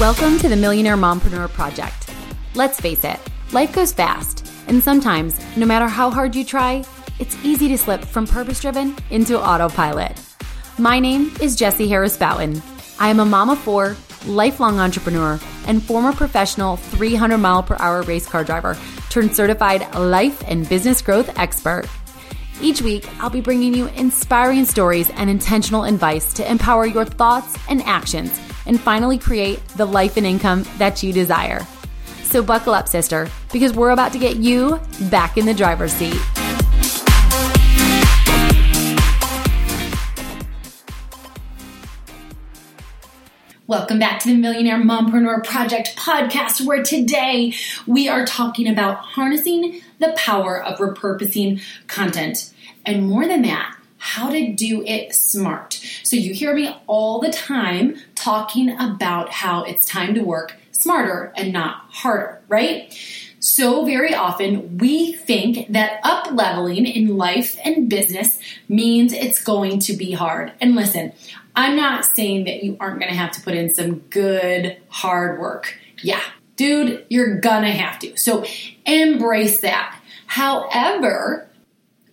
Welcome to the Millionaire Mompreneur Project. Let's face it, life goes fast, and sometimes, no matter how hard you try, it's easy to slip from purpose driven into autopilot. My name is Jessie Harris Bouton. I am a mom of four, lifelong entrepreneur, and former professional 300 mile per hour race car driver turned certified life and business growth expert. Each week, I'll be bringing you inspiring stories and intentional advice to empower your thoughts and actions and finally create the life and income that you desire. So, buckle up, sister, because we're about to get you back in the driver's seat. Welcome back to the Millionaire Mompreneur Project podcast, where today we are talking about harnessing the power of repurposing content. And more than that, how to do it smart. So you hear me all the time talking about how it's time to work smarter and not harder, right? So very often we think that up leveling in life and business means it's going to be hard. And listen, I'm not saying that you aren't going to have to put in some good hard work. Yeah, dude, you're gonna have to. So embrace that. However,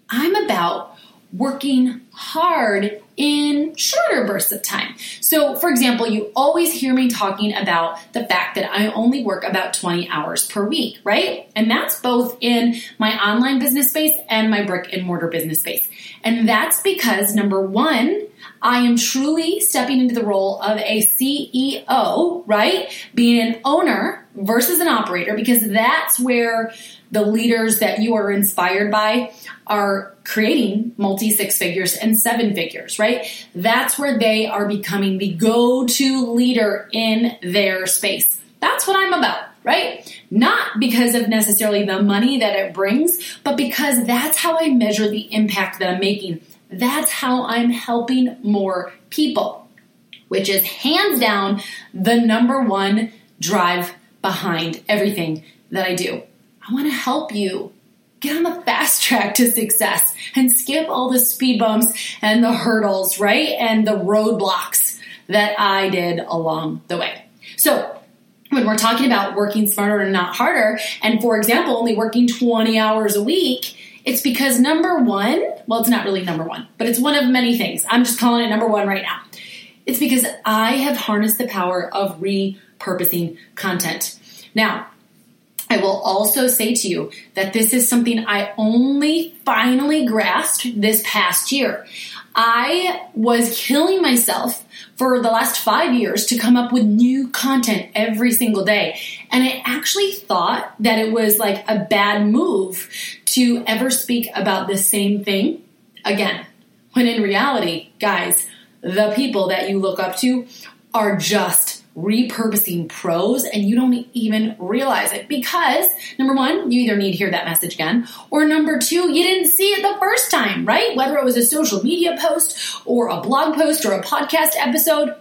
I'm about working hard in shorter bursts of time. So, for example, you always hear me talking about the fact that I only work about 20 hours per week, right? And that's both in my online business space and my brick and mortar business space. And that's because number one, I am truly stepping into the role of a CEO, right? Being an owner versus an operator, because that's where the leaders that you are inspired by are creating multi six figures and seven figures, right? That's where they are becoming the go to leader in their space. That's what I'm about, right? Not because of necessarily the money that it brings, but because that's how I measure the impact that I'm making. That's how I'm helping more people, which is hands down the number one drive behind everything that I do. I want to help you get on the fast track to success and skip all the speed bumps and the hurdles, right? And the roadblocks that I did along the way. So, when we're talking about working smarter and not harder, and for example, only working 20 hours a week, it's because number one, well, it's not really number one, but it's one of many things. I'm just calling it number one right now. It's because I have harnessed the power of repurposing content. Now, I will also say to you that this is something I only finally grasped this past year. I was killing myself for the last five years to come up with new content every single day. And I actually thought that it was like a bad move to ever speak about the same thing again. When in reality, guys, the people that you look up to are just repurposing pros and you don't even realize it because number one, you either need to hear that message again, or number two, you didn't see it the first time, right? Whether it was a social media post or a blog post or a podcast episode.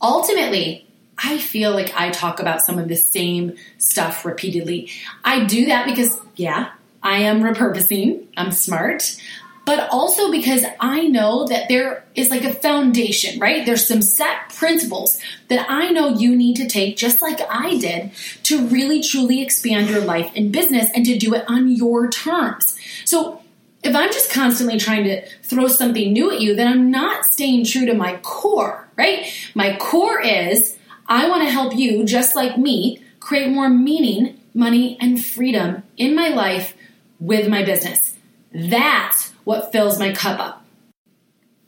Ultimately, I feel like I talk about some of the same stuff repeatedly. I do that because, yeah, I am repurposing. I'm smart but also because I know that there is like a foundation, right? There's some set principles that I know you need to take, just like I did, to really truly expand your life and business and to do it on your terms. So, if I'm just constantly trying to throw something new at you, then I'm not staying true to my core, right? My core is I want to help you, just like me, create more meaning, money, and freedom in my life with my business. That's what fills my cup up.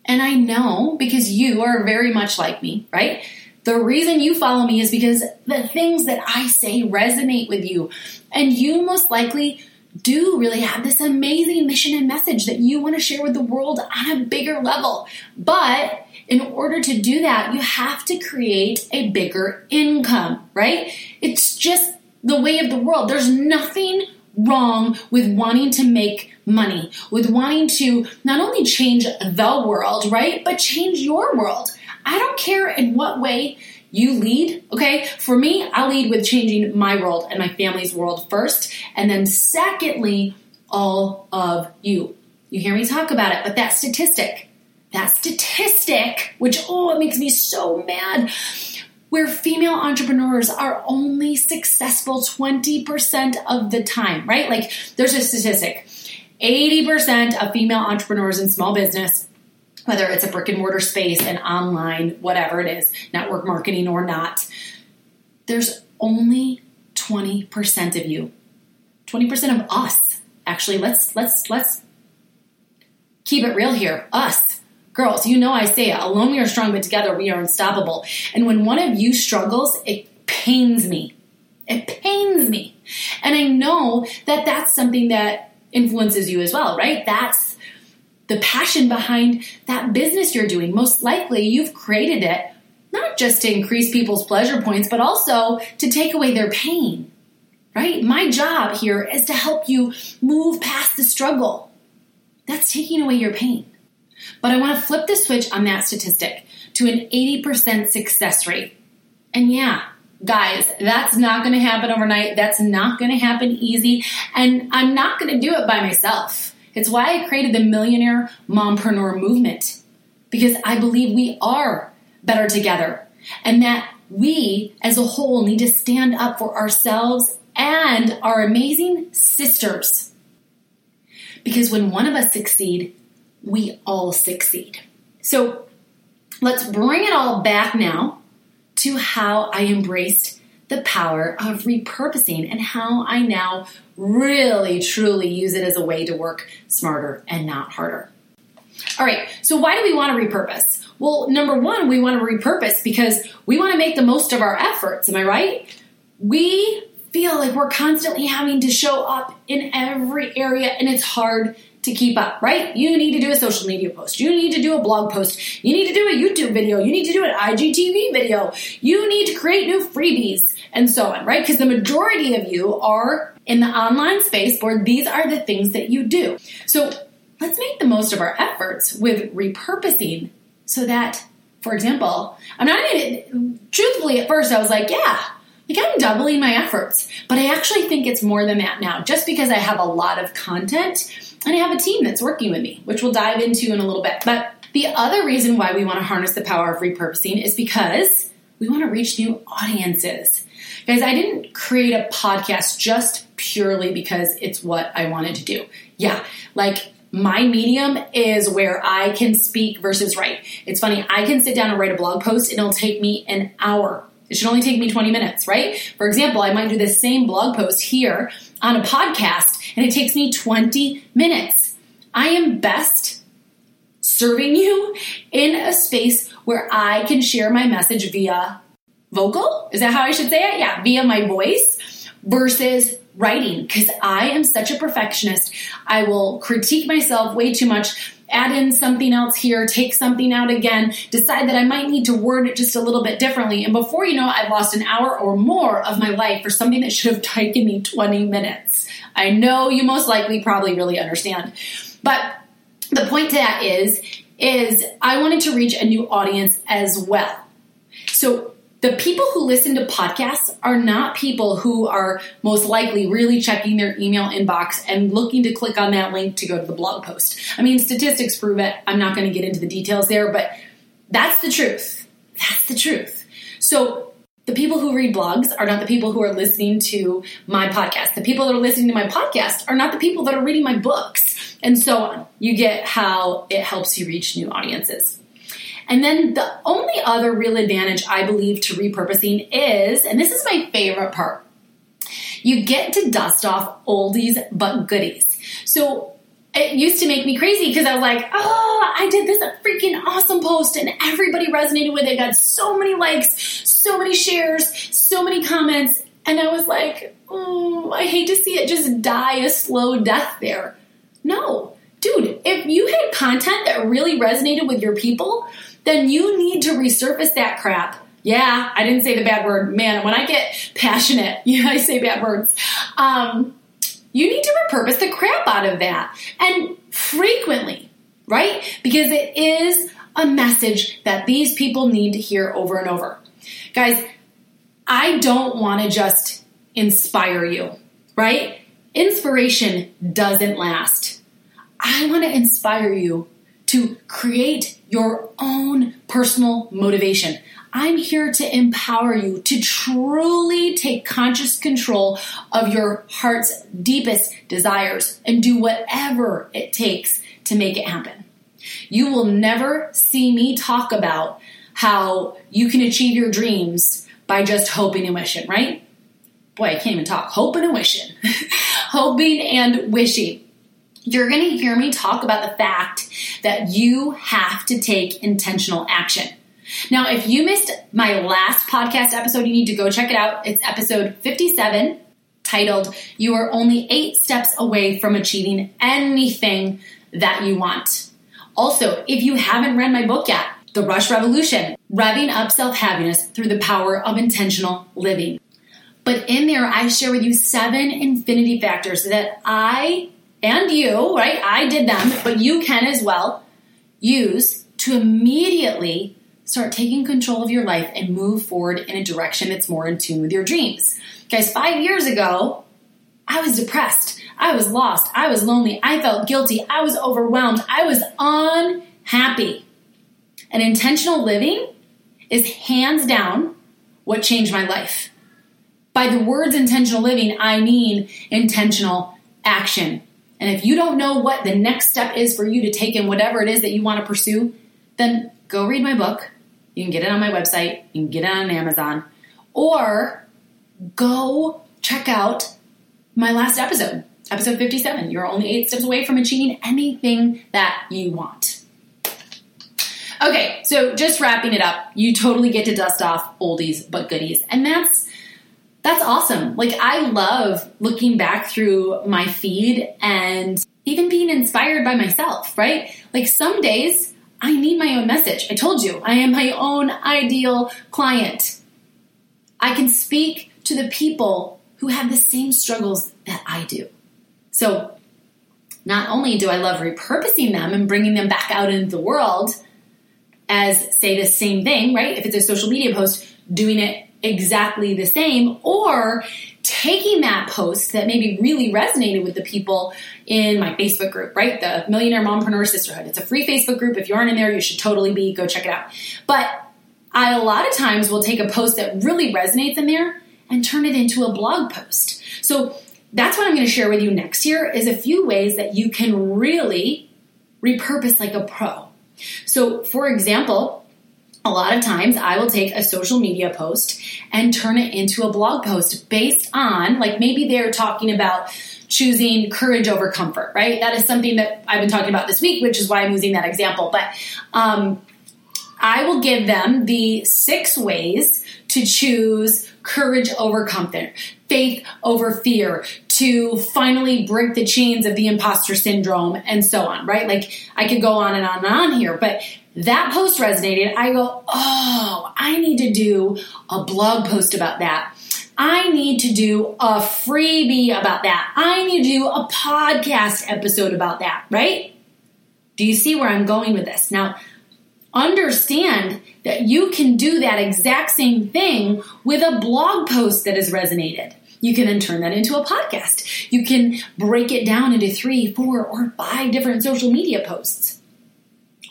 And I know because you are very much like me, right? The reason you follow me is because the things that I say resonate with you. And you most likely do really have this amazing mission and message that you want to share with the world on a bigger level. But in order to do that, you have to create a bigger income, right? It's just the way of the world. There's nothing wrong with wanting to make money, with wanting to not only change the world, right, but change your world. I don't care in what way you lead, okay? For me, I lead with changing my world and my family's world first, and then secondly, all of you. You hear me talk about it, but that statistic, that statistic, which, oh, it makes me so mad where female entrepreneurs are only successful 20% of the time, right? Like there's a statistic 80% of female entrepreneurs in small business, whether it's a brick and mortar space, and online, whatever it is, network marketing or not, there's only 20% of you. 20% of us. Actually, let's let's let's keep it real here. Us. Girls, you know I say it. Alone we are strong, but together we are unstoppable. And when one of you struggles, it pains me. It pains me. And I know that that's something that influences you as well, right? That's the passion behind that business you're doing. Most likely you've created it not just to increase people's pleasure points, but also to take away their pain, right? My job here is to help you move past the struggle. That's taking away your pain. But I want to flip the switch on that statistic to an 80% success rate. And yeah, guys, that's not going to happen overnight. That's not going to happen easy. And I'm not going to do it by myself. It's why I created the Millionaire Mompreneur movement because I believe we are better together and that we as a whole need to stand up for ourselves and our amazing sisters. Because when one of us succeed, we all succeed. So let's bring it all back now to how I embraced the power of repurposing and how I now really truly use it as a way to work smarter and not harder. All right, so why do we want to repurpose? Well, number one, we want to repurpose because we want to make the most of our efforts. Am I right? We feel like we're constantly having to show up in every area and it's hard to keep up, right? You need to do a social media post. You need to do a blog post. You need to do a YouTube video. You need to do an IGTV video. You need to create new freebies and so on, right? Because the majority of you are in the online space where these are the things that you do. So let's make the most of our efforts with repurposing so that, for example, I'm not even, truthfully, at first I was like, yeah, like I'm doubling my efforts. But I actually think it's more than that now, just because I have a lot of content and I have a team that's working with me, which we'll dive into in a little bit. But the other reason why we want to harness the power of repurposing is because we want to reach new audiences. Guys, I didn't create a podcast just purely because it's what I wanted to do. Yeah, like my medium is where I can speak versus write. It's funny, I can sit down and write a blog post and it'll take me an hour. It should only take me 20 minutes, right? For example, I might do the same blog post here on a podcast and it takes me 20 minutes. I am best serving you in a space where I can share my message via vocal. Is that how I should say it? Yeah, via my voice versus writing because I am such a perfectionist. I will critique myself way too much add in something else here, take something out again, decide that I might need to word it just a little bit differently. And before you know it, I've lost an hour or more of my life for something that should have taken me 20 minutes. I know you most likely probably really understand. But the point to that is, is I wanted to reach a new audience as well. So the people who listen to podcasts are not people who are most likely really checking their email inbox and looking to click on that link to go to the blog post. I mean, statistics prove it. I'm not going to get into the details there, but that's the truth. That's the truth. So, the people who read blogs are not the people who are listening to my podcast. The people that are listening to my podcast are not the people that are reading my books, and so on. You get how it helps you reach new audiences. And then the only other real advantage I believe to repurposing is, and this is my favorite part, you get to dust off oldies but goodies. So it used to make me crazy because I was like, oh, I did this freaking awesome post and everybody resonated with it, got so many likes, so many shares, so many comments. And I was like, oh, I hate to see it just die a slow death there. No, dude, if you had content that really resonated with your people, then you need to resurface that crap. Yeah, I didn't say the bad word. Man, when I get passionate, yeah, I say bad words. Um, you need to repurpose the crap out of that. And frequently, right? Because it is a message that these people need to hear over and over. Guys, I don't want to just inspire you, right? Inspiration doesn't last. I want to inspire you to create your own personal motivation. I'm here to empower you to truly take conscious control of your heart's deepest desires and do whatever it takes to make it happen. You will never see me talk about how you can achieve your dreams by just hoping and wishing, right? Boy, I can't even talk. Hoping and wishing. hoping and wishing. You're going to hear me talk about the fact that you have to take intentional action. Now, if you missed my last podcast episode, you need to go check it out. It's episode 57 titled, You Are Only Eight Steps Away from Achieving Anything That You Want. Also, if you haven't read my book yet, The Rush Revolution Revving Up Self Happiness Through the Power of Intentional Living. But in there, I share with you seven infinity factors that I and you, right? I did them, but you can as well use to immediately start taking control of your life and move forward in a direction that's more in tune with your dreams. Guys, five years ago, I was depressed. I was lost. I was lonely. I felt guilty. I was overwhelmed. I was unhappy. And intentional living is hands down what changed my life. By the words intentional living, I mean intentional action. And if you don't know what the next step is for you to take in whatever it is that you want to pursue, then go read my book. You can get it on my website, you can get it on Amazon, or go check out my last episode, episode 57. You're only eight steps away from achieving anything that you want. Okay, so just wrapping it up, you totally get to dust off oldies but goodies. And that's that's awesome. Like I love looking back through my feed and even being inspired by myself, right? Like some days I need my own message. I told you, I am my own ideal client. I can speak to the people who have the same struggles that I do. So, not only do I love repurposing them and bringing them back out into the world as, say, the same thing, right? If it's a social media post, doing it exactly the same, or taking that post that maybe really resonated with the people in my Facebook group, right? The Millionaire Mompreneur Sisterhood. It's a free Facebook group. If you aren't in there, you should totally be. Go check it out. But I a lot of times will take a post that really resonates in there and turn it into a blog post. So that's what I'm going to share with you next year is a few ways that you can really repurpose like a pro. So for example, a lot of times I will take a social media post and turn it into a blog post based on, like maybe they're talking about choosing courage over comfort, right? That is something that I've been talking about this week, which is why I'm using that example. But um, I will give them the six ways to choose courage over comfort, faith over fear, to finally break the chains of the imposter syndrome, and so on, right? Like I could go on and on and on here, but that post resonated. I go, oh, I need to do a blog post about that. I need to do a freebie about that. I need to do a podcast episode about that, right? Do you see where I'm going with this? Now, understand that you can do that exact same thing with a blog post that has resonated. You can then turn that into a podcast. You can break it down into three, four, or five different social media posts.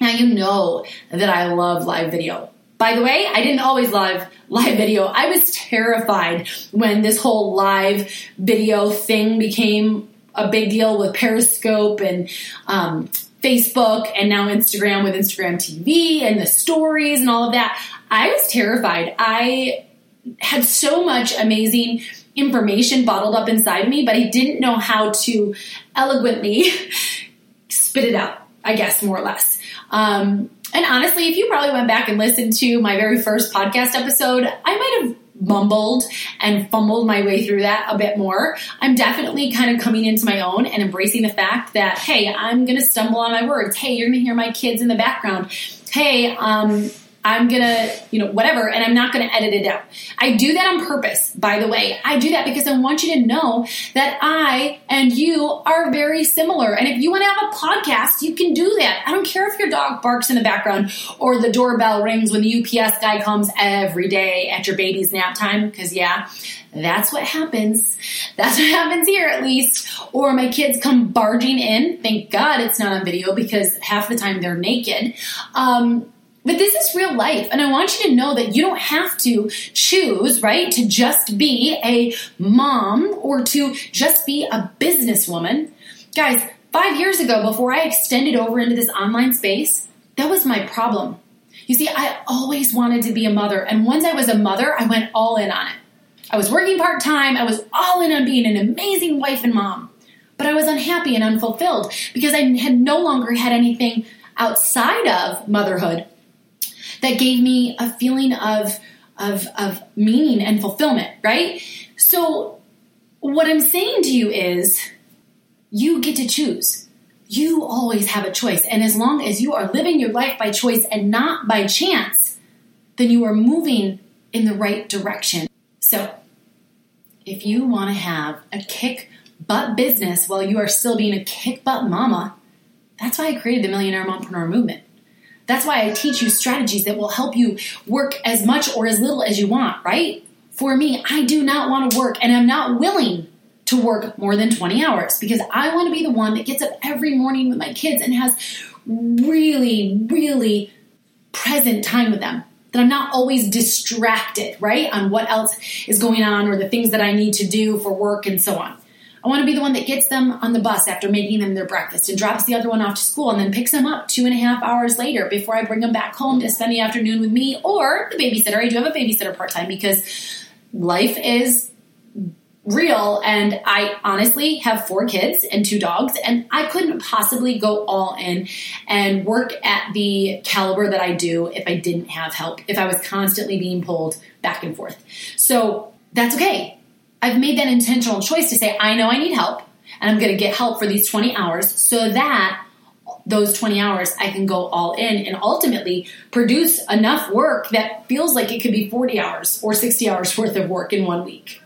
Now you know that I love live video. By the way, I didn't always love live video. I was terrified when this whole live video thing became a big deal with Periscope and um, Facebook and now Instagram with Instagram TV and the stories and all of that. I was terrified. I had so much amazing information bottled up inside me, but I didn't know how to eloquently spit it out, I guess, more or less. Um, and honestly, if you probably went back and listened to my very first podcast episode, I might have mumbled and fumbled my way through that a bit more. I'm definitely kind of coming into my own and embracing the fact that, hey, I'm going to stumble on my words. Hey, you're going to hear my kids in the background. Hey, um, I'm gonna, you know, whatever, and I'm not gonna edit it out. I do that on purpose, by the way. I do that because I want you to know that I and you are very similar. And if you wanna have a podcast, you can do that. I don't care if your dog barks in the background or the doorbell rings when the UPS guy comes every day at your baby's nap time, because yeah, that's what happens. That's what happens here at least. Or my kids come barging in. Thank God it's not on video because half the time they're naked. Um, But this is real life, and I want you to know that you don't have to choose, right, to just be a mom or to just be a businesswoman. Guys, five years ago, before I extended over into this online space, that was my problem. You see, I always wanted to be a mother, and once I was a mother, I went all in on it. I was working part time, I was all in on being an amazing wife and mom, but I was unhappy and unfulfilled because I had no longer had anything outside of motherhood that gave me a feeling of, of, of meaning and fulfillment, right? So, what I'm saying to you is you get to choose. You always have a choice. And as long as you are living your life by choice and not by chance, then you are moving in the right direction. So, if you want to have a kick butt business while you are still being a kick butt mama, that's why I created the Millionaire Mompreneur Movement. That's why I teach you strategies that will help you work as much or as little as you want, right? For me, I do not want to work and I'm not willing to work more than 20 hours because I want to be the one that gets up every morning with my kids and has really, really present time with them. That I'm not always distracted, right, on what else is going on or the things that I need to do for work and so on. I want to be the one that gets them on the bus after making them their breakfast and drops the other one off to school and then picks them up two and a half hours later before I bring them back home to spend the afternoon with me or the babysitter. I do have a babysitter part time because life is real and I honestly have four kids and two dogs and I couldn't possibly go all in and work at the caliber that I do if I didn't have help, if I was constantly being pulled back and forth. So that's okay. I've made that intentional choice to say, I know I need help and I'm going to get help for these 20 hours so that those 20 hours I can go all in and ultimately produce enough work that feels like it could be 40 hours or 60 hours worth of work in one week.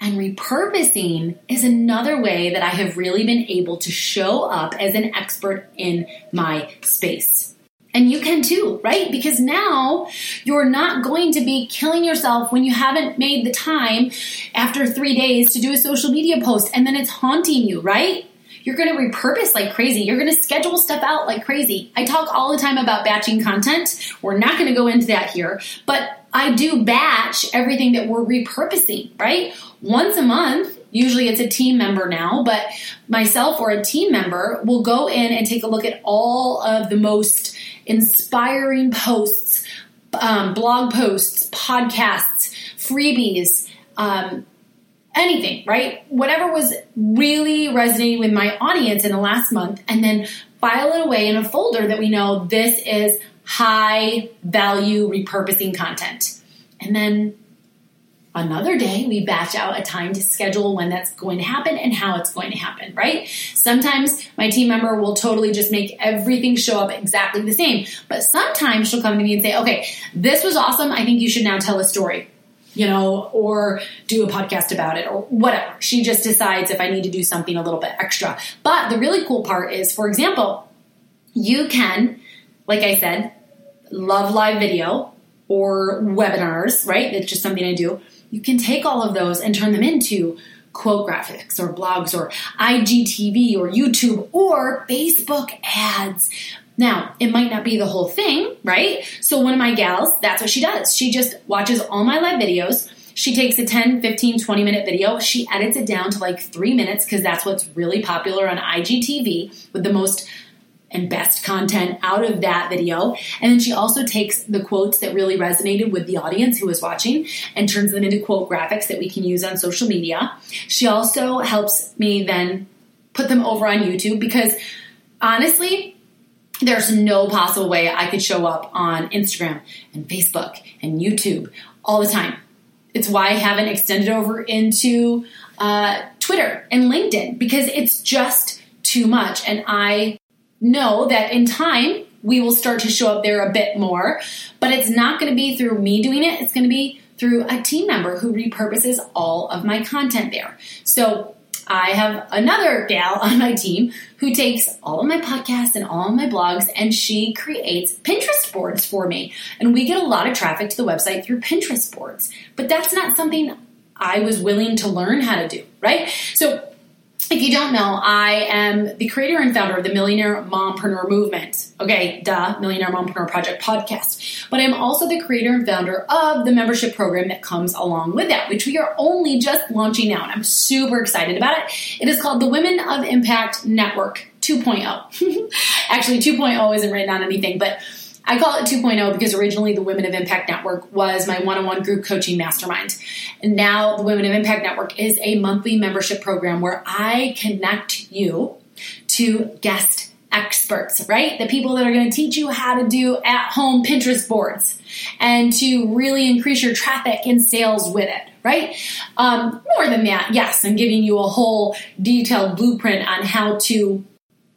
And repurposing is another way that I have really been able to show up as an expert in my space. And you can too, right? Because now you're not going to be killing yourself when you haven't made the time after three days to do a social media post and then it's haunting you, right? You're going to repurpose like crazy. You're going to schedule stuff out like crazy. I talk all the time about batching content. We're not going to go into that here, but I do batch everything that we're repurposing, right? Once a month, usually it's a team member now, but myself or a team member will go in and take a look at all of the most inspiring posts, um, blog posts, podcasts, freebies, um, anything, right? Whatever was really resonating with my audience in the last month, and then file it away in a folder that we know this is high value repurposing content. And then another day we batch out a time to schedule when that's going to happen and how it's going to happen, right? Sometimes my team member will totally just make everything show up exactly the same. But sometimes she'll come to me and say, okay, this was awesome. I think you should now tell a story. You know, or do a podcast about it or whatever. She just decides if I need to do something a little bit extra. But the really cool part is, for example, you can, like I said, love live video or webinars, right? It's just something I do you can take all of those and turn them into quote graphics or blogs or IGTV or YouTube or Facebook ads. Now, it might not be the whole thing, right? So one of my gals, that's what she does. She just watches all my live videos. She takes a 10, 15, 20 minute video. She edits it down to like three minutes because that's what's really popular on IGTV with the most and best content out of that video. And then she also takes the quotes that really resonated with the audience who was watching and turns them into quote graphics that we can use on social media. She also helps me then put them over on YouTube because honestly, there's no possible way I could show up on Instagram and Facebook and YouTube all the time. It's why I haven't extended over into uh, Twitter and LinkedIn because it's just too much. And I know that in time we will start to show up there a bit more, but it's not going to be through me doing it. It's going to be through a team member who repurposes all of my content there. So I have another gal on my team who takes all of my podcasts and all of my blogs and she creates Pinterest boards for me. And we get a lot of traffic to the website through Pinterest boards. But that's not something I was willing to learn how to do, right? So if you don't know, I am the creator and founder of the Millionaire Mompreneur Movement. Okay, duh, Millionaire Mompreneur Project podcast. But I'm also the creator and founder of the membership program that comes along with that, which we are only just launching now. And I'm super excited about it. It is called the Women of Impact Network 2.0. Actually, 2.0 isn't written on anything, but I call it 2.0 because originally the Women of Impact Network was my one on one group coaching mastermind. And now the Women of Impact Network is a monthly membership program where I connect you to guest experts, right? The people that are going to teach you how to do at home Pinterest boards and to really increase your traffic and sales with it, right? Um, more than that, yes, I'm giving you a whole detailed blueprint on how to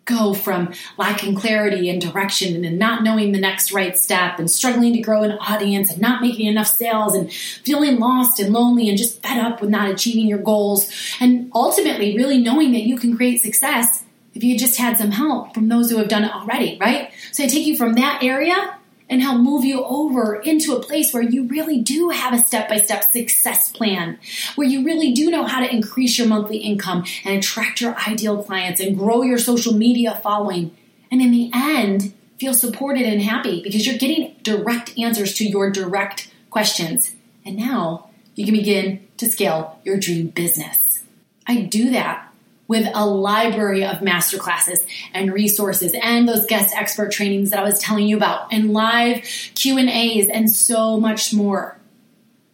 go from lacking clarity and direction and not knowing the next right step and struggling to grow an audience and not making enough sales and feeling lost and lonely and just fed up with not achieving your goals and ultimately really knowing that you can create success if you just had some help from those who have done it already, right? So I take you from that area and help move you over into a place where you really do have a step by step success plan, where you really do know how to increase your monthly income and attract your ideal clients and grow your social media following. And in the end, feel supported and happy because you're getting direct answers to your direct questions. And now you can begin to scale your dream business. I do that with a library of masterclasses and resources and those guest expert trainings that I was telling you about and live Q&As and so much more.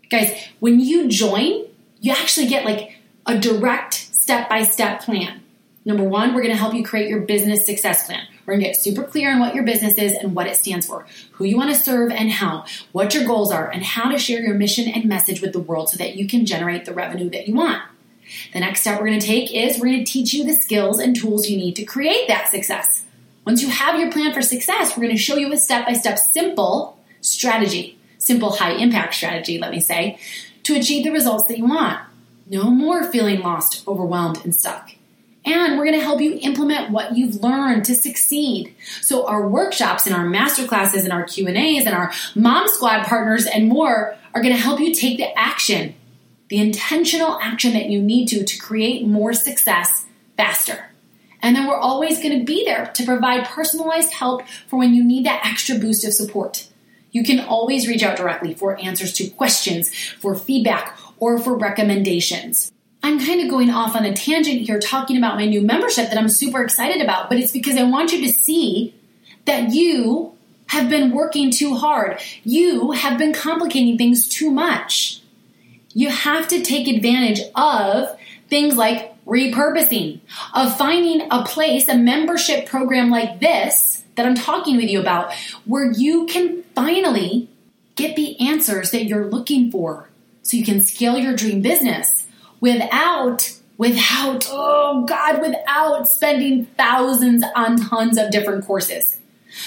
Guys, when you join, you actually get like a direct step-by-step plan. Number one, we're going to help you create your business success plan. We're going to get super clear on what your business is and what it stands for, who you want to serve and how, what your goals are, and how to share your mission and message with the world so that you can generate the revenue that you want. The next step we're going to take is we're going to teach you the skills and tools you need to create that success. Once you have your plan for success, we're going to show you a step by step simple strategy, simple high impact strategy, let me say, to achieve the results that you want. No more feeling lost, overwhelmed, and stuck. And we're going to help you implement what you've learned to succeed. So our workshops and our masterclasses and our Q&As and our mom squad partners and more are going to help you take the action the intentional action that you need to to create more success faster. And then we're always going to be there to provide personalized help for when you need that extra boost of support. You can always reach out directly for answers to questions, for feedback, or for recommendations. I'm kind of going off on a tangent here talking about my new membership that I'm super excited about, but it's because I want you to see that you have been working too hard. You have been complicating things too much you have to take advantage of things like repurposing, of finding a place, a membership program like this that I'm talking with you about, where you can finally get the answers that you're looking for so you can scale your dream business without without oh god without spending thousands on tons of different courses.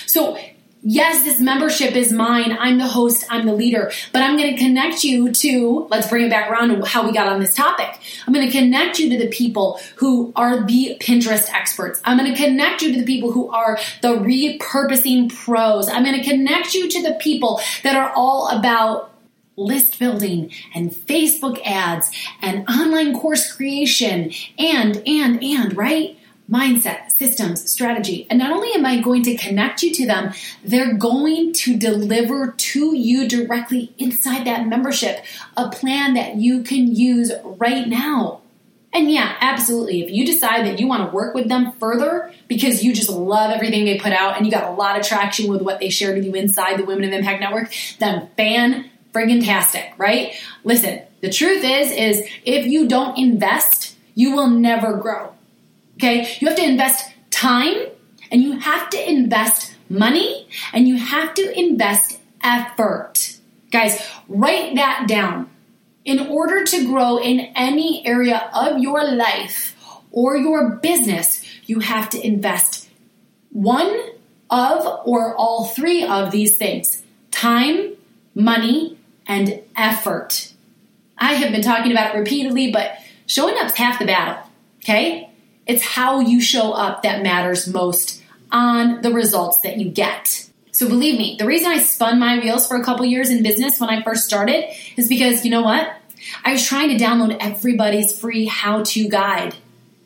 So yes, this membership is mine. I'm the host, I'm the leader, but I'm going to connect you to, let's bring it back around to how we got on this topic. I'm going to connect you to the people who are the Pinterest experts. I'm going to connect you to the people who are the repurposing pros. I'm going to connect you to the people that are all about list building and Facebook ads and online course creation and, and, and, right? Mindset, systems, strategy. And not only am I going to connect you to them, they're going to deliver to you directly inside that membership a plan that you can use right now. And yeah, absolutely. If you decide that you want to work with them further because you just love everything they put out and you got a lot of traction with what they shared with you inside the Women of Impact Network, then fan friggin' tastic, right? Listen, the truth is, is if you don't invest, you will never grow. Okay? You have to invest time and you have to invest money and you have to invest effort. Guys, write that down. In order to grow in any area of your life or your business, you have to invest one of or all three of these things time, money, and effort. I have been talking about it repeatedly, but showing up's half the battle. Okay? It's how you show up that matters most on the results that you get. So believe me, the reason I spun my wheels for a couple years in business when I first started is because you know what? I was trying to download everybody's free how to guide.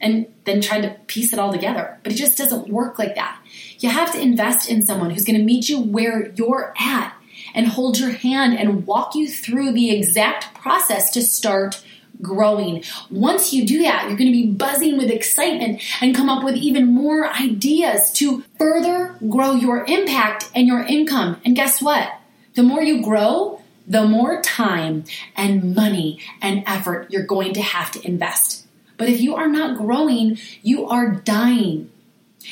and then trying to piece it all together. But it just doesn't work like that. You have to invest in someone who's going to meet you where you're at and hold your hand and walk you through the exact process to start growing. Once you do that, you're going to be buzzing with excitement and come up with even more ideas to further grow your impact and your income. And guess what? The more you grow, the more time and money and effort you're going to have to invest. But if you are not growing, you are dying.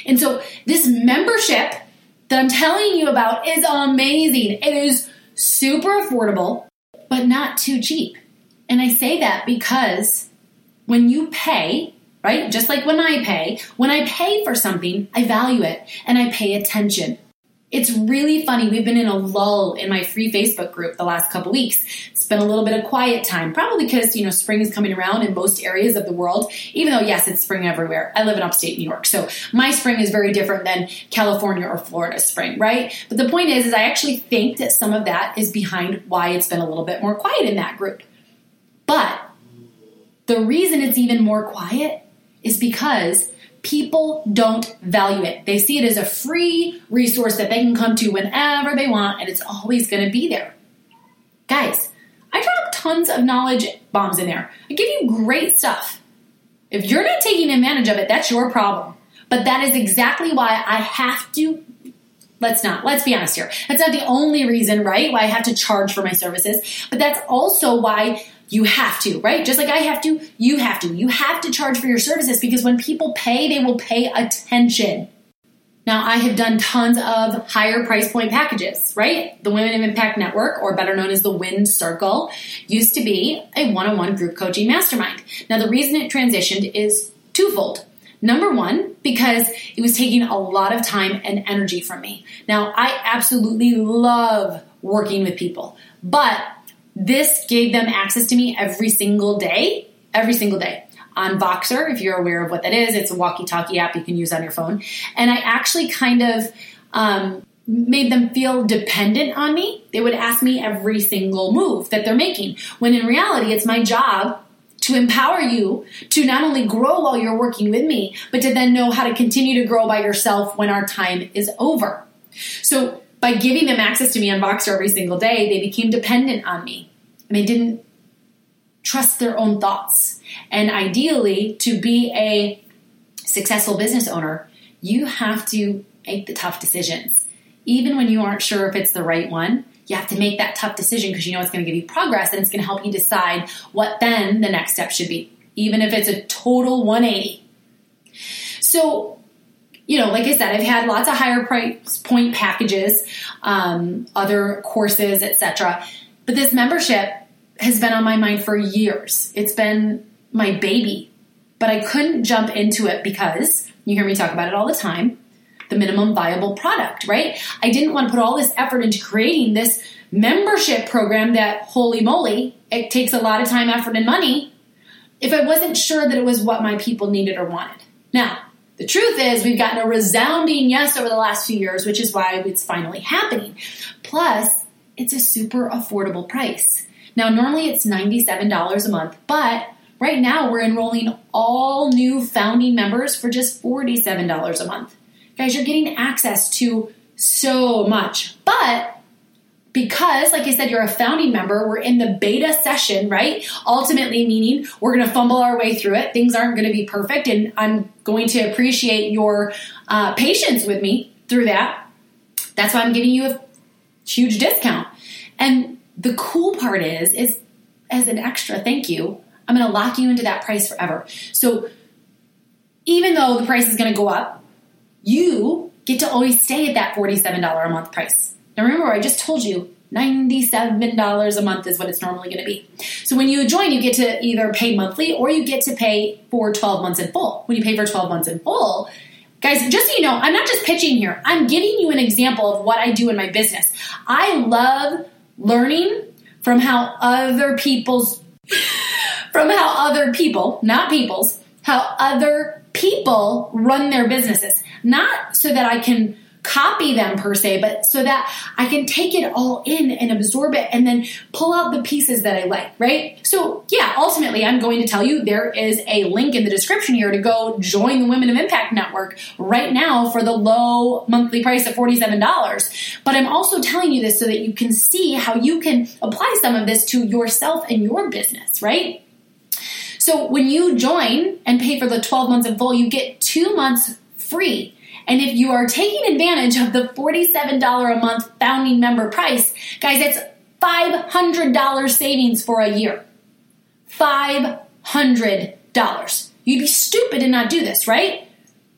And so this membership that I'm telling you about is amazing. It is super affordable, but not too cheap. And I say that because when you pay, right, just like when I pay, when I pay for something, I value it and I pay attention. It's really funny. We've been in a lull in my free Facebook group the last couple weeks. It's been a little bit of quiet time, probably because, you know, spring is coming around in most areas of the world, even though, yes, it's spring everywhere. I live in upstate New York, so my spring is very different than California or Florida spring, right? But the point is, is I actually think that some of that is behind why it's been a little bit more quiet in that group. But the reason it's even more quiet is because people don't value it. They see it as a free resource that they can come to whenever they want, and it's always going to be there. Guys, I drop tons of knowledge bombs in there. I give you great stuff. If you're not taking advantage of it, that's your problem. But that is exactly why I have to. Let's not, let's be honest here. That's not the only reason, right? Why I have to charge for my services, but that's also why you have to, right? Just like I have to, you have to. You have to charge for your services because when people pay, they will pay attention. Now, I have done tons of higher price point packages, right? The Women of Impact Network, or better known as the Wind Circle, used to be a one on one group coaching mastermind. Now, the reason it transitioned is twofold. Number one, because it was taking a lot of time and energy from me. Now, I absolutely love working with people, but this gave them access to me every single day, every single day. On Voxer, if you're aware of what that is, it's a walkie talkie app you can use on your phone. And I actually kind of um, made them feel dependent on me. They would ask me every single move that they're making, when in reality, it's my job to empower you to not only grow while you're working with me, but to then know how to continue to grow by yourself when our time is over. So by giving them access to me on Voxer every single day, they became dependent on me and they didn't trust their own thoughts. And ideally, to be a successful business owner, you have to make the tough decisions. Even when you aren't sure if it's the right one, you have to make that tough decision because you know it's going to give you progress and it's going to help you decide what then the next step should be, even if it's a total 180. So, you know, like I said, I've had lots of higher price point packages, um, other courses, etc. But this membership has been on my mind for years. It's been my baby, but I couldn't jump into it because you hear me talk about it all the time the minimum viable product, right? I didn't want to put all this effort into creating this membership program that, holy moly, it takes a lot of time, effort, and money if I wasn't sure that it was what my people needed or wanted. Now, the truth is, we've gotten a resounding yes over the last few years, which is why it's finally happening. Plus, it's a super affordable price. Now, normally it's $97 a month, but right now we're enrolling all new founding members for just $47 a month. Guys, you're getting access to so much. But because, like I said, you're a founding member, we're in the beta session, right? Ultimately, meaning we're going to fumble our way through it. Things aren't going to be perfect, and I'm going to appreciate your uh, patience with me through that. That's why I'm giving you a huge discount. And the cool part is, is as an extra thank you, I'm going to lock you into that price forever. So even though the price is going to go up, you get to always stay at that $47 a month price. Now remember, I just told you $97 a month is what it's normally going to be. So when you join, you get to either pay monthly or you get to pay for 12 months in full. When you pay for 12 months in full, guys, just so you know, I'm not just pitching here. I'm giving you an example of what I do in my business. I love learning from how other people's from how other people, not people's, how other people run their businesses. Not so that I can copy them per se, but so that I can take it all in and absorb it and then pull out the pieces that I like, right? So, yeah, ultimately, I'm going to tell you there is a link in the description here to go join the Women of Impact Network right now for the low monthly price of $47. But I'm also telling you this so that you can see how you can apply some of this to yourself and your business, right? So when you join and pay for the 12 months in full, you get two months free. And if you are taking advantage of the $47 a month founding member price, guys, it's $500 savings for a year. $500. You'd be stupid to not do this, right?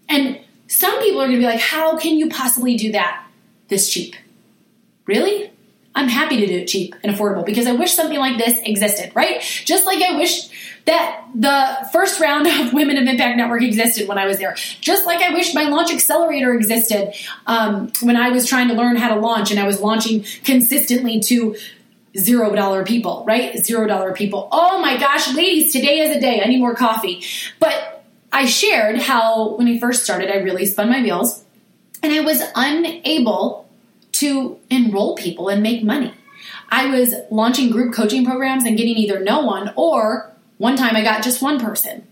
And some people are going to be like, how can you possibly do that this cheap? Really? I'm happy to do it cheap and affordable because I wish something like this existed, right? Just like I wish that the first round of Women of Impact Network existed when I was there. Just like I wish my launch accelerator existed um, when I was trying to learn how to launch and I was launching consistently to zero dollar people, right? Zero dollar people. Oh my gosh, ladies, today is a day. I need more coffee. But I shared how when I first started, I really spun my wheels and I was unable to enroll people and make money. I was launching group coaching programs and getting either no one or one time I got just one person.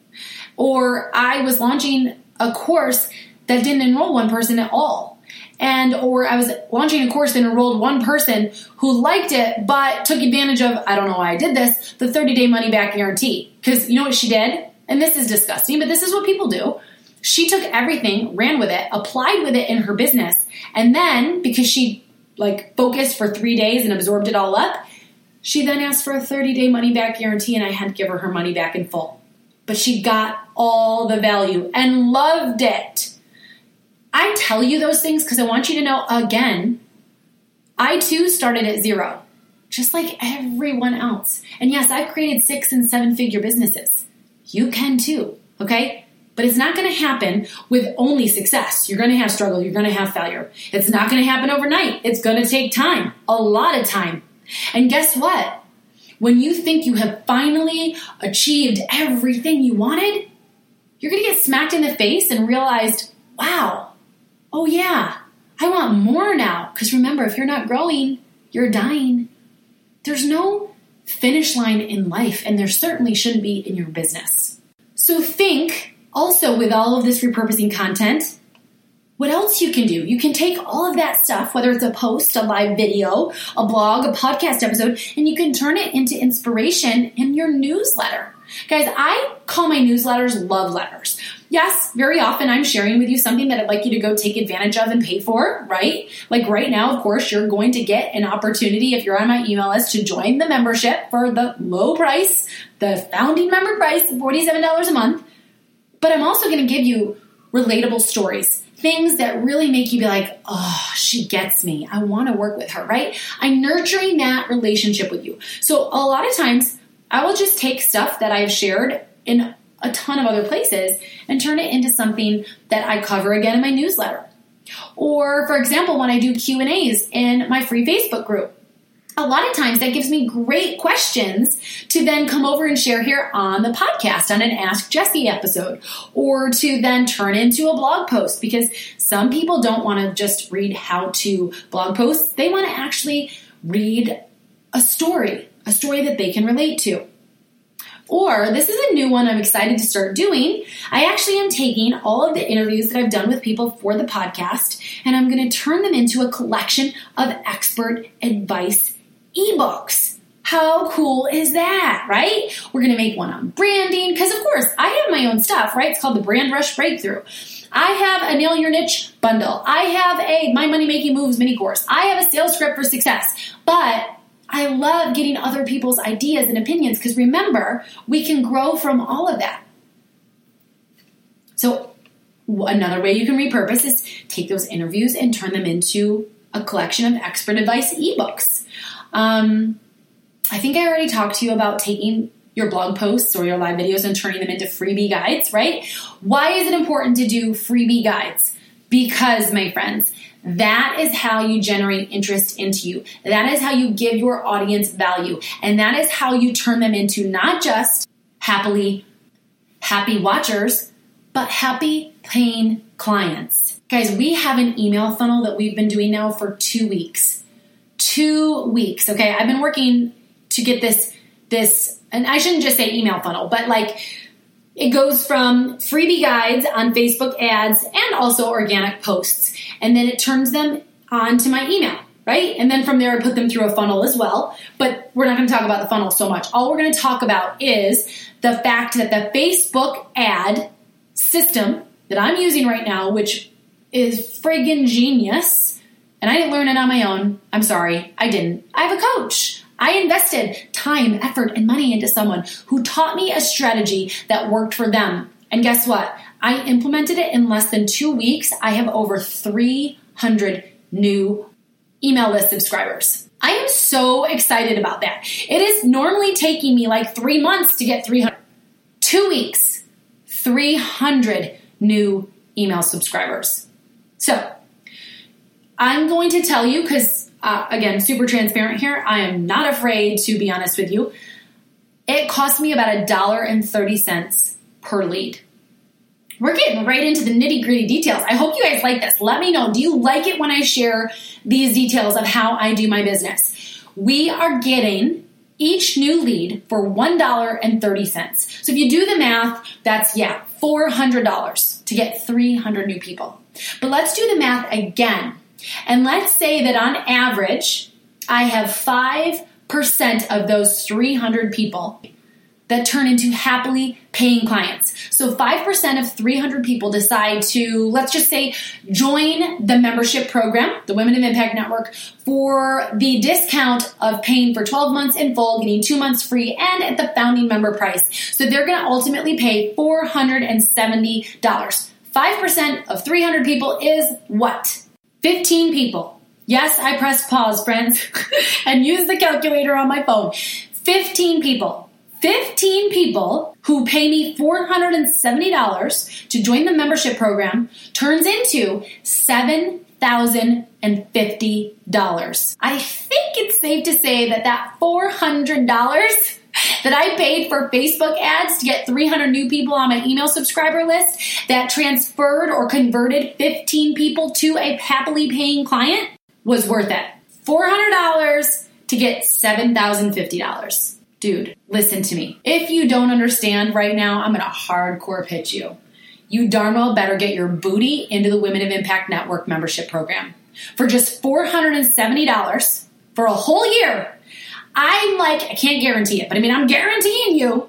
Or I was launching a course that didn't enroll one person at all. And or I was launching a course that enrolled one person who liked it but took advantage of I don't know why I did this, the 30-day money back guarantee. Cuz you know what she did? And this is disgusting, but this is what people do. She took everything, ran with it, applied with it in her business, and then because she like focused for 3 days and absorbed it all up, she then asked for a 30 day money back guarantee, and I had to give her her money back in full. But she got all the value and loved it. I tell you those things because I want you to know again, I too started at zero, just like everyone else. And yes, I've created six and seven figure businesses. You can too, okay? But it's not going to happen with only success. You're going to have struggle. You're going to have failure. It's not going to happen overnight. It's going to take time, a lot of time. And guess what? When you think you have finally achieved everything you wanted, you're going to get smacked in the face and realized, wow, oh yeah, I want more now. Because remember, if you're not growing, you're dying. There's no finish line in life, and there certainly shouldn't be in your business. So think also with all of this repurposing content, what else you can do? You can take all of that stuff, whether it's a post, a live video, a blog, a podcast episode, and you can turn it into inspiration in your newsletter. Guys, I call my newsletters love letters. Yes, very often I'm sharing with you something that I'd like you to go take advantage of and pay for, right? Like right now, of course, you're going to get an opportunity if you're on my email list to join the membership for the low price, the founding member price of $47 a month. But I'm also going to give you relatable stories things that really make you be like, oh, she gets me. I want to work with her, right? I'm nurturing that relationship with you. So a lot of times I will just take stuff that I've shared in a ton of other places and turn it into something that I cover again in my newsletter. Or for example, when I do Q&As in my free Facebook group, a lot of times that gives me great questions to then come over and share here on the podcast on an Ask Jessie episode, or to then turn into a blog post because some people don't want to just read how to blog posts, they want to actually read a story, a story that they can relate to. Or this is a new one I'm excited to start doing. I actually am taking all of the interviews that I've done with people for the podcast and I'm going to turn them into a collection of expert advice ebooks. How cool is that, right? We're going to make one on branding because, of course, I have my own stuff, right? It's called the Brand Rush Breakthrough. I have a Nail Your Niche bundle. I have a My Money Making Moves mini course. I have a sales script for success. But I love getting other people's ideas and opinions because remember, we can grow from all of that. So, another way you can repurpose is take those interviews and turn them into a collection of expert advice ebooks. Um, I think I already talked to you about taking your blog posts or your live videos and turning them into freebie guides, right? Why is it important to do freebie guides? Because, my friends, that is how you generate interest into you. That is how you give your audience value. And that is how you turn them into not just happily happy watchers, but happy paying clients. Guys, we have an email funnel that we've been doing now for two weeks. Two weeks. Okay. I've been working to get this, this, and I shouldn't just say email funnel, but like it goes from freebie guides on Facebook ads and also organic posts. And then it turns them onto my email, right? And then from there, I put them through a funnel as well. But we're not going to talk about the funnel so much. All we're going to talk about is the fact that the Facebook ad system that I'm using right now, which is friggin' genius, and I didn't learn it on my own. I'm sorry, I didn't. I have a coach. I invested time, effort, and money into someone who taught me a strategy that worked for them. And guess what? I implemented it in less than two weeks. I have over 300 new email list subscribers. I am so excited about that. It is normally taking me like three months to get 300. Two weeks, 300 new email subscribers. So, I'm going to tell you because uh, again, super transparent here. I am not afraid to be honest with you. It cost me about a dollar and 30 cents per lead. We're getting right into the nitty gritty details. I hope you guys like this. Let me know. Do you like it when I share these details of how I do my business? We are getting each new lead for $1.30. So if you do the math, that's, yeah, $400 to get 300 new people. But let's do the math again. And let's say that on average, I have 5% of those 300 people that turn into happily paying clients. So 5% of 300 people decide to, let's just say, join the membership program, the Women of Impact Network, for the discount of paying for 12 months in full, getting two months free, and at the founding member price. So they're gonna ultimately pay $470. 5% of 300 people is what? 15 people. Yes, I pressed pause, friends, and use the calculator on my phone. 15 people. 15 people who pay me $470 to join the membership program turns into $7,050. I think it's safe to say that that $400 that I paid for Facebook ads to get 300 new people on my email subscriber list that transferred or converted 15 people to a happily paying client was worth it. $400 to get $7,050. Dude, listen to me. If you don't understand right now, I'm gonna hardcore pitch you. You darn well better get your booty into the Women of Impact Network membership program. For just $470 for a whole year, I'm like, I can't guarantee it, but I mean, I'm guaranteeing you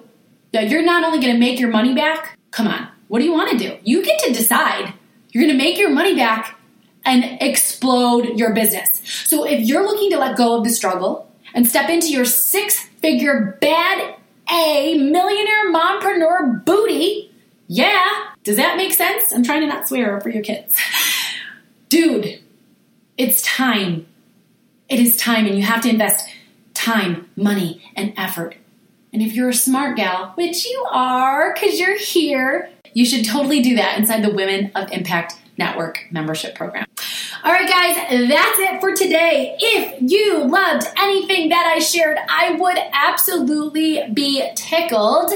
that you're not only going to make your money back, come on, what do you want to do? You get to decide. You're going to make your money back and explode your business. So if you're looking to let go of the struggle and step into your six figure bad A millionaire mompreneur booty, yeah, does that make sense? I'm trying to not swear for your kids. Dude, it's time. It is time, and you have to invest time, money, and effort. And if you're a smart gal, which you are because you're here, you should totally do that inside the Women of Impact Network membership program. All right, guys, that's it for today. If you loved anything that I shared, I would absolutely be tickled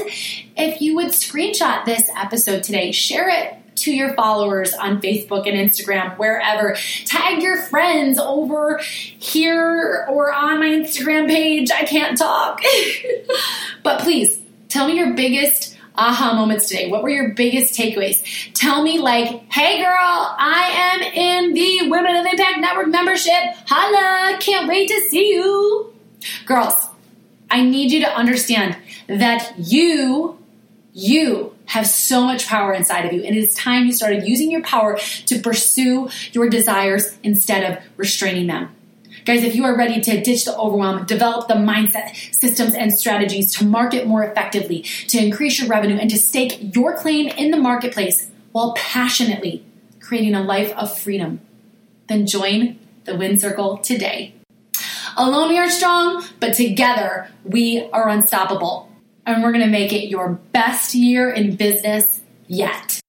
if you would screenshot this episode today, share it to your followers on Facebook and Instagram, wherever. Tag your friends over here or on my Instagram page. I can't talk. but please tell me your biggest aha moments today? What were your biggest takeaways? Tell me, like, hey girl, I am in the Women of Impact Network membership. Holla, can't wait to see you. Girls, I need you to understand that you, you have so much power inside of you. And it is time you started using your power to pursue your desires instead of restraining them. Guys, if you are ready to ditch the overwhelm, develop the mindset, systems, and strategies to market more effectively, to increase your revenue, and to stake your claim in the marketplace while passionately creating a life of freedom, then join the Win Circle today. Alone we are strong, but together we are unstoppable and we're going to make it your best year in business yet.